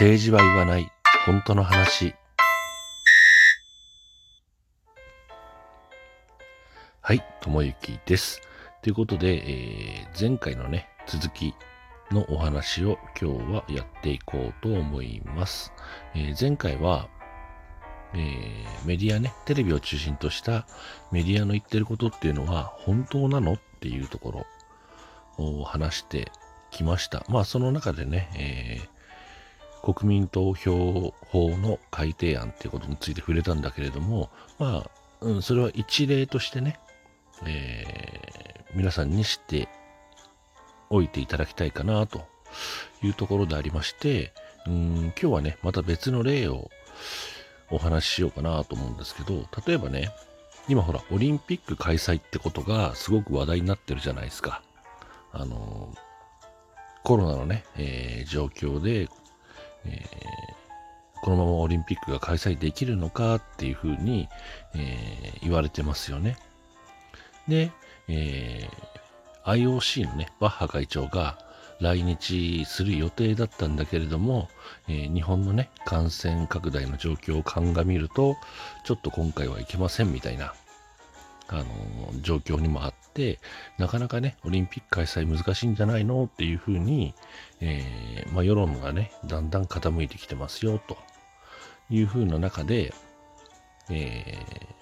政治は言わない本当の話。はい、ともゆきです。ということで、えー前回のね、続きのお話を今日はやっていこうと思います。えー前回は、えーメディアね、テレビを中心としたメディアの言ってることっていうのは本当なのっていうところを話してきました。まあその中でね、えー国民投票法の改定案っていうことについて触れたんだけれども、まあ、うん、それは一例としてね、えー皆さんに知っておいていただきたいかなというところでありまして、うん、今日はね、また別の例をお話ししようかなと思うんですけど、例えばね、今ほら、オリンピック開催ってことがすごく話題になってるじゃないですか。あの、コロナのね、えー状況で、えーこのままオリンピックが開催できるのかっていうふうに、えー言われてますよね。で、えー IOC のね、バッハ会長が来日する予定だったんだけれども、えー日本のね、感染拡大の状況を鑑みると、ちょっと今回はいけませんみたいな、あの状況にもあって、なかなかね、オリンピック開催難しいんじゃないの？っていうふうに、えーまあ、世論がね、だんだん傾いてきてますよ、と。いうふうな中で、えー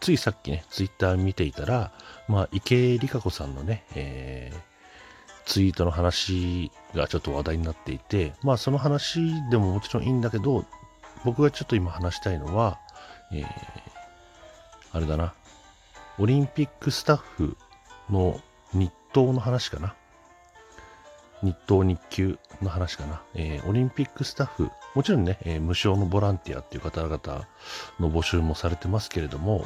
ついさっきね、ツイッター見ていたら、まあ、池江璃花子さんのね、えーツイートの話がちょっと話題になっていて、まあ、その話でももちろんいいんだけど、僕がちょっと今話したいのは、えーあれだな、オリンピックスタッフの日当の話かな。日当日給の話かな。えーオリンピックスタッフ、もちろんね、えー無償のボランティアっていう方々の募集もされてますけれども、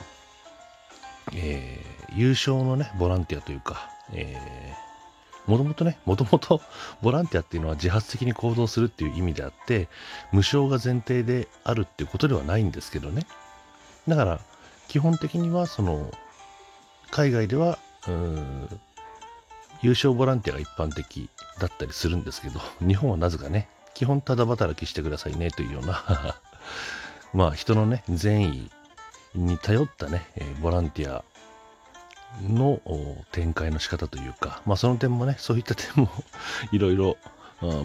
えー優勝のね、ボランティアというか、えー、もともとね、もともと ボランティアっていうのは自発的に行動するっていう意味であって、無償が前提であるっていうことではないんですけどね。だから、基本的には、その、海外では、うん優勝ボランティアが一般的だったりするんですけど、日本はなぜかね、基本ただ働きしてくださいねというような、まあ人のね、善意に頼ったね、えボランティアの展開の仕方というか、まあその点もね、そういった点も いろいろ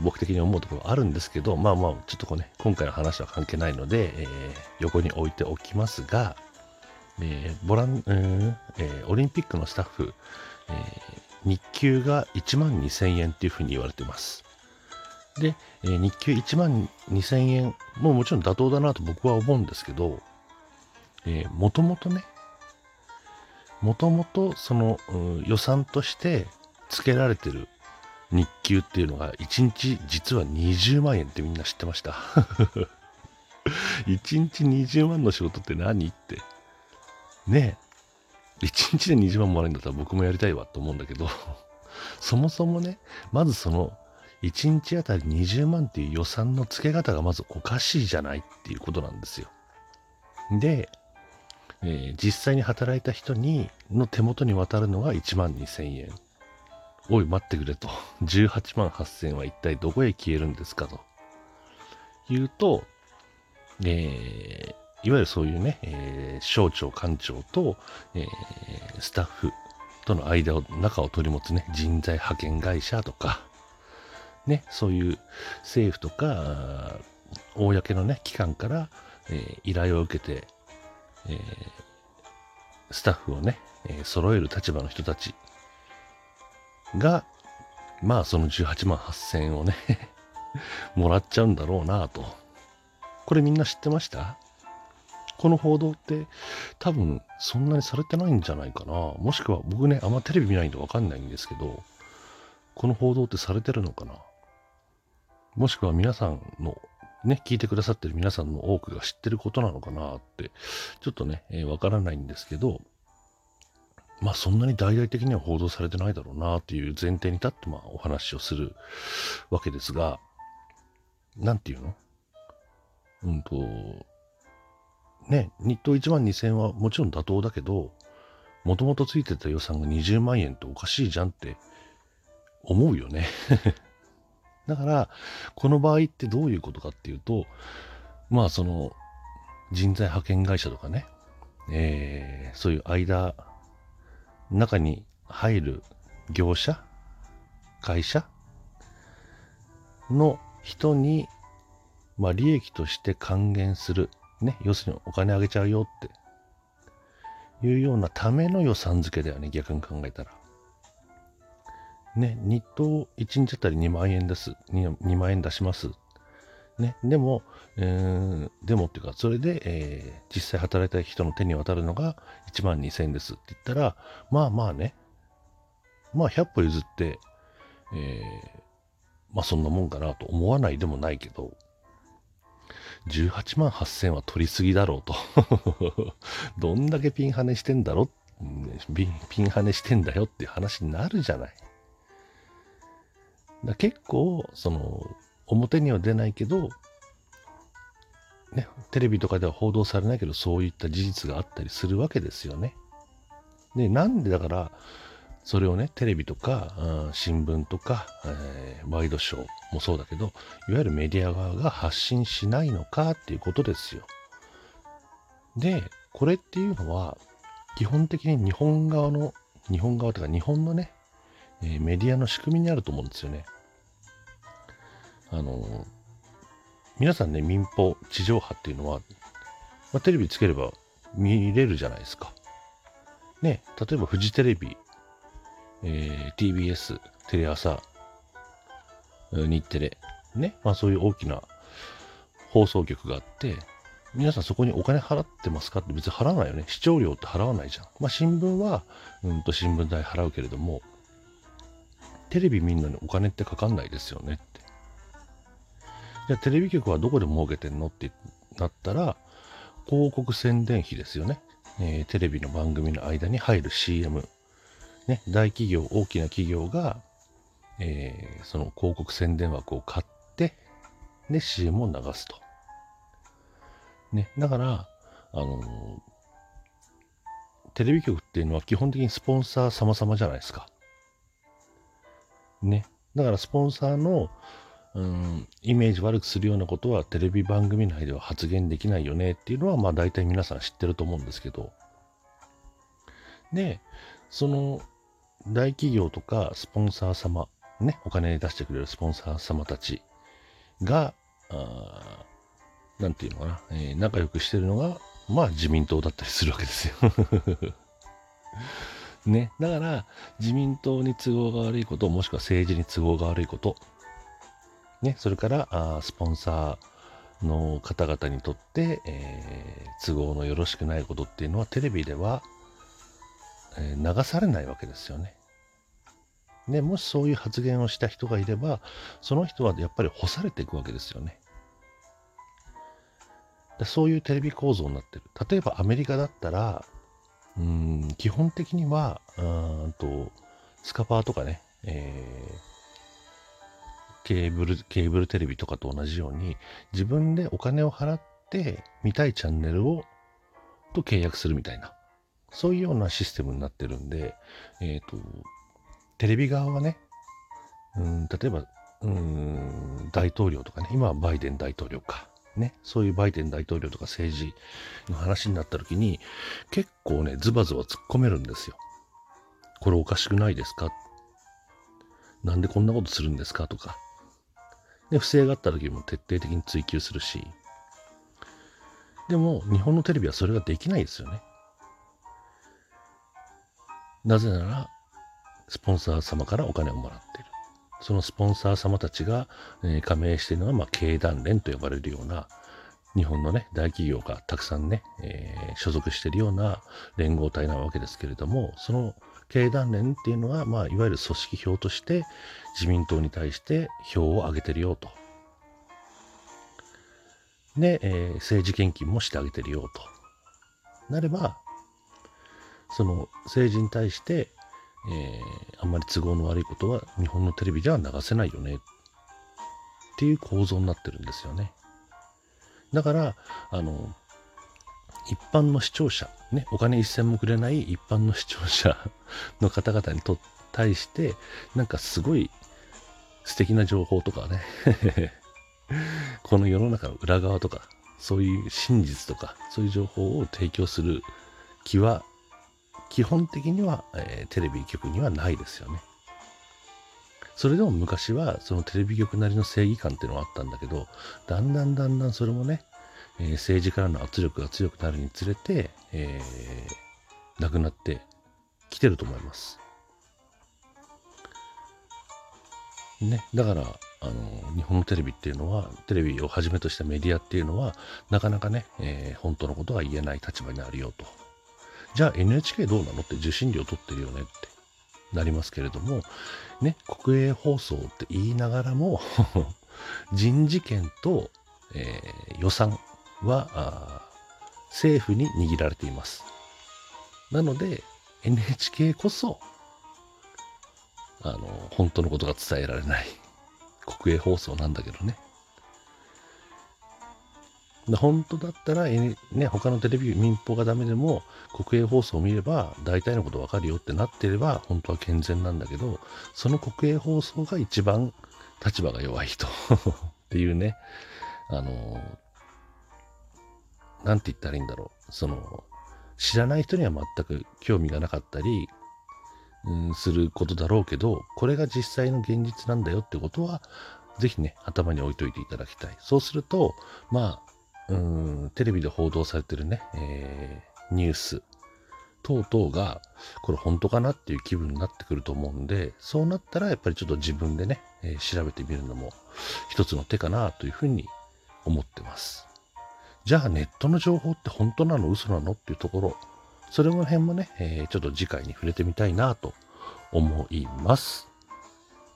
僕的に思うところあるんですけど、まあまあちょっとこうね、今回の話は関係ないので、えー横に置いておきますが、えーボラン、うーんえーオリンピックのスタッフ、えー日給が1万2000円っていうふうに言われてます。で、えー日給1万2000円もうもちろん妥当だなと僕は思うんですけど、えー、もともとね、もともとその予算として付けられてる日給っていうのが1日実は20万円ってみんな知ってました？1日20万の仕事って何って。ねえ。1日で20万もらえるんだったら僕もやりたいわと思うんだけど、そもそもね、まずその1日あたり20万っていう予算の付け方がまずおかしいじゃないっていうことなんですよ。で、えー実際に働いた人にの手元に渡るのが1万2000円。おい、待ってくれと。18万8000円は一体どこへ消えるんですかと。言うと、えーいわゆるそういうね、えー省庁官庁と、えースタッフとの間を、中を取り持つね、人材派遣会社とか、ね、そういう政府とか、公のね、機関から、えー依頼を受けて、えースタッフをね、えー揃える立場の人たちが、まあその18万8000円をね、もらっちゃうんだろうなと。これみんな知ってました？この報道って多分そんなにされてないんじゃないかな。もしくは僕ね、あんまテレビ見ないんでわかんないんですけど、この報道ってされてるのかなもしくは皆さんの、ね、聞いてくださってる皆さんの多くが知ってることなのかなって、ちょっとね、えーからないんですけど、まあそんなに大々的には報道されてないだろうなっていう前提に立ってまあお話をするわけですが、なんていうの？うんと、ね、日当1万2000円はもちろん妥当だけど、もともとついてた予算が20万円っておかしいじゃんって思うよね。だから、この場合ってどういうことかっていうと、まあその、人材派遣会社とかね、えー、そういう間、中に入る業者会社の人に、まあ、利益として還元する。ね、要するにお金あげちゃうよっていうようなための予算付けだよね、逆に考えたら。ね、日当1日あたり2万円です。2, 2万円出します。ね、でも、えー、でもっていうか、それで、えー、実際働いた人の手に渡るのが1万2000円ですって言ったら、まあまあね、まあ100歩譲って、えー、まあそんなもんかなと思わないでもないけど、18万8000は取りすぎだろうと どんだけピンハネしてんだろ？ピンハネしてんだよっていう話になるじゃない。だ結構、その、表には出ないけど、ね、テレビとかでは報道されないけど、そういった事実があったりするわけですよね。で、なんでだから、それをね、テレビとか、うん、新聞とか、えー、ワイドショーもそうだけど、いわゆるメディア側が発信しないのかっていうことですよ。で、これっていうのは、基本的に日本側の、日本側というか日本のね、え、メディアの仕組みにあると思うんですよね。あの、皆さんね、民放、地上波っていうのは、まあ、テレビつければ見れるじゃないですか。ね、例えばフジテレビ、えー、TBS、テレ朝、日テレ、ね、まあそういう大きな放送局があって、皆さんそこにお金払ってますかって別に払わないよね。視聴料って払わないじゃん。まあ新聞は、うんと新聞代払うけれども、テレビ見んのにお金ってかかんないですよねって。じゃあテレビ局はどこで儲けてんのってなったら、広告宣伝費ですよね。えー、テレビの番組の間に入る CM。ね、大企業、大きな企業が、えー、その広告宣伝枠を買って、で、CM を流すと。ね、だから、あのー、テレビ局っていうのは基本的にスポンサー様々じゃないですか。ね。だからスポンサーの、うん、イメージ悪くするようなことはテレビ番組内では発言できないよねっていうのは、まあ大体皆さん知ってると思うんですけど。で、その大企業とかスポンサー様、ね、お金出してくれるスポンサー様たちが、あなんていうのかな、えー、仲良くしてるのが、まあ自民党だったりするわけですよ ね。だから、自民党に都合が悪いこと、もしくは政治に都合が悪いこと、ね、それからあスポンサーの方々にとって、えー、都合のよろしくないことっていうのはテレビでは、えー、流されないわけですよね。で、もしそういう発言をした人がいれば、その人はやっぱり干されていくわけですよね。でそういうテレビ構造になってる。例えばアメリカだったら、うん基本的には、うんと、スカパーとかね、えー、ケーブル、ケーブルテレビとかと同じように、自分でお金を払って見たいチャンネルを、と契約するみたいな、そういうようなシステムになってるんで、えっ、ー、と、テレビ側はね、うん、例えば、うん、大統領とかね、今はバイデン大統領か。ね、そういうバイデン大統領とか政治の話になった時に、結構ね、ズバズバ突っ込めるんですよ。これおかしくないですか？なんでこんなことするんですか？とか。で、不正があった時も徹底的に追及するし。でも、日本のテレビはそれができないですよね。なぜなら、スポンサー様からお金をもらっている。そのスポンサー様たちが、えー、加盟しているのは、まあ、経団連と呼ばれるような、日本のね、大企業がたくさんね、えー、所属しているような連合体なわけですけれども、その経団連っていうのは、まあ、いわゆる組織票として自民党に対して票を上げてるよと。で、えー、政治献金もしてあげてるよと。なれば、その政治に対してえー、あんまり都合の悪いことは日本のテレビでは流せないよねっていう構造になってるんですよね。だから、あの、一般の視聴者、ね、お金一銭もくれない一般の視聴者 の方々にと対して、なんかすごい素敵な情報とかね この世の中の裏側とか、そういう真実とか、そういう情報を提供する気は、基本的には、えー、テレビ局にはないですよね。それでも昔はそのテレビ局なりの正義感っていうのはあったんだけど、だんだんだんだんそれもね、えー、政治からの圧力が強くなるにつれて、えー、なくなってきてると思います。ね、だから、あの、日本のテレビっていうのは、テレビをはじめとしたメディアっていうのは、なかなかね、えー、本当のことが言えない立場にあるよと。じゃあ NHK どうなのって受信料取ってるよねってなりますけれども、ね、国営放送って言いながらも 人事権と、えー、予算は政府に握られています。なので NHK こそあの本当のことが伝えられない国営放送なんだけどね。本当だったら、ね、他のテレビ、民放がダメでも国営放送を見れば大体のことわかるよってなってれば本当は健全なんだけど、その国営放送が一番立場が弱い人 っていうね、あの、なんて言ったらいいんだろう。その、知らない人には全く興味がなかったり、うん、することだろうけど、これが実際の現実なんだよってことは、ぜひね、頭に置いといていただきたい。そうすると、まあ、うん、テレビで報道されてるね、えー、ニュース等々が、これ本当かなっていう気分になってくると思うんで、そうなったらやっぱりちょっと自分でね、えー、調べてみるのも一つの手かなというふうに思ってます。じゃあネットの情報って本当なの？嘘なの？っていうところ、それの辺もね、えー、ちょっと次回に触れてみたいなと思います。